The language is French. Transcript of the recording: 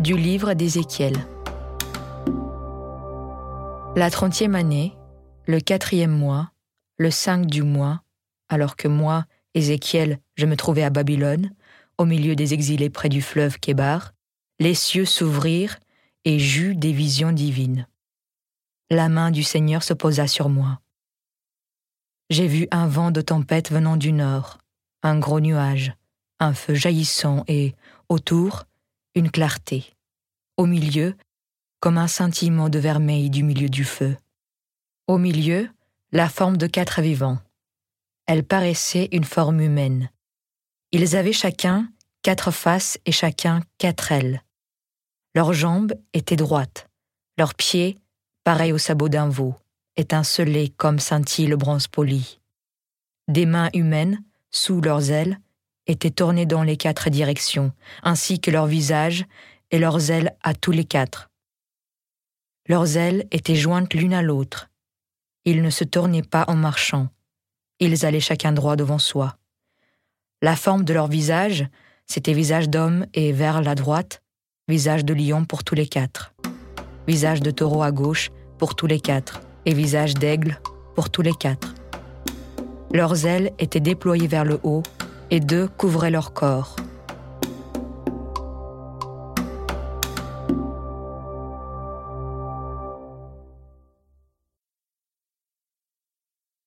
Du livre d'Ézéchiel. La trentième année, le quatrième mois, le cinq du mois, alors que moi, Ézéchiel, je me trouvais à Babylone, au milieu des exilés près du fleuve Kébar, les cieux s'ouvrirent et j'eus des visions divines. La main du Seigneur se posa sur moi. J'ai vu un vent de tempête venant du nord, un gros nuage, un feu jaillissant et, autour, une clarté. Au milieu, comme un scintillement de vermeil du milieu du feu. Au milieu, la forme de quatre vivants. Elle paraissait une forme humaine. Ils avaient chacun quatre faces et chacun quatre ailes. Leurs jambes étaient droites, leurs pieds, pareils au sabot d'un veau, étincelés comme scintille le bronze poli. Des mains humaines, sous leurs ailes, étaient tournées dans les quatre directions, ainsi que leurs visages et leurs ailes à tous les quatre. Leurs ailes étaient jointes l'une à l'autre. Ils ne se tournaient pas en marchant. Ils allaient chacun droit devant soi. La forme de leur visage, c'était visage d'homme et vers la droite, visage de lion pour tous les quatre, visage de taureau à gauche pour tous les quatre, et visage d'aigle pour tous les quatre. Leurs ailes étaient déployées vers le haut, et deux couvraient leur corps.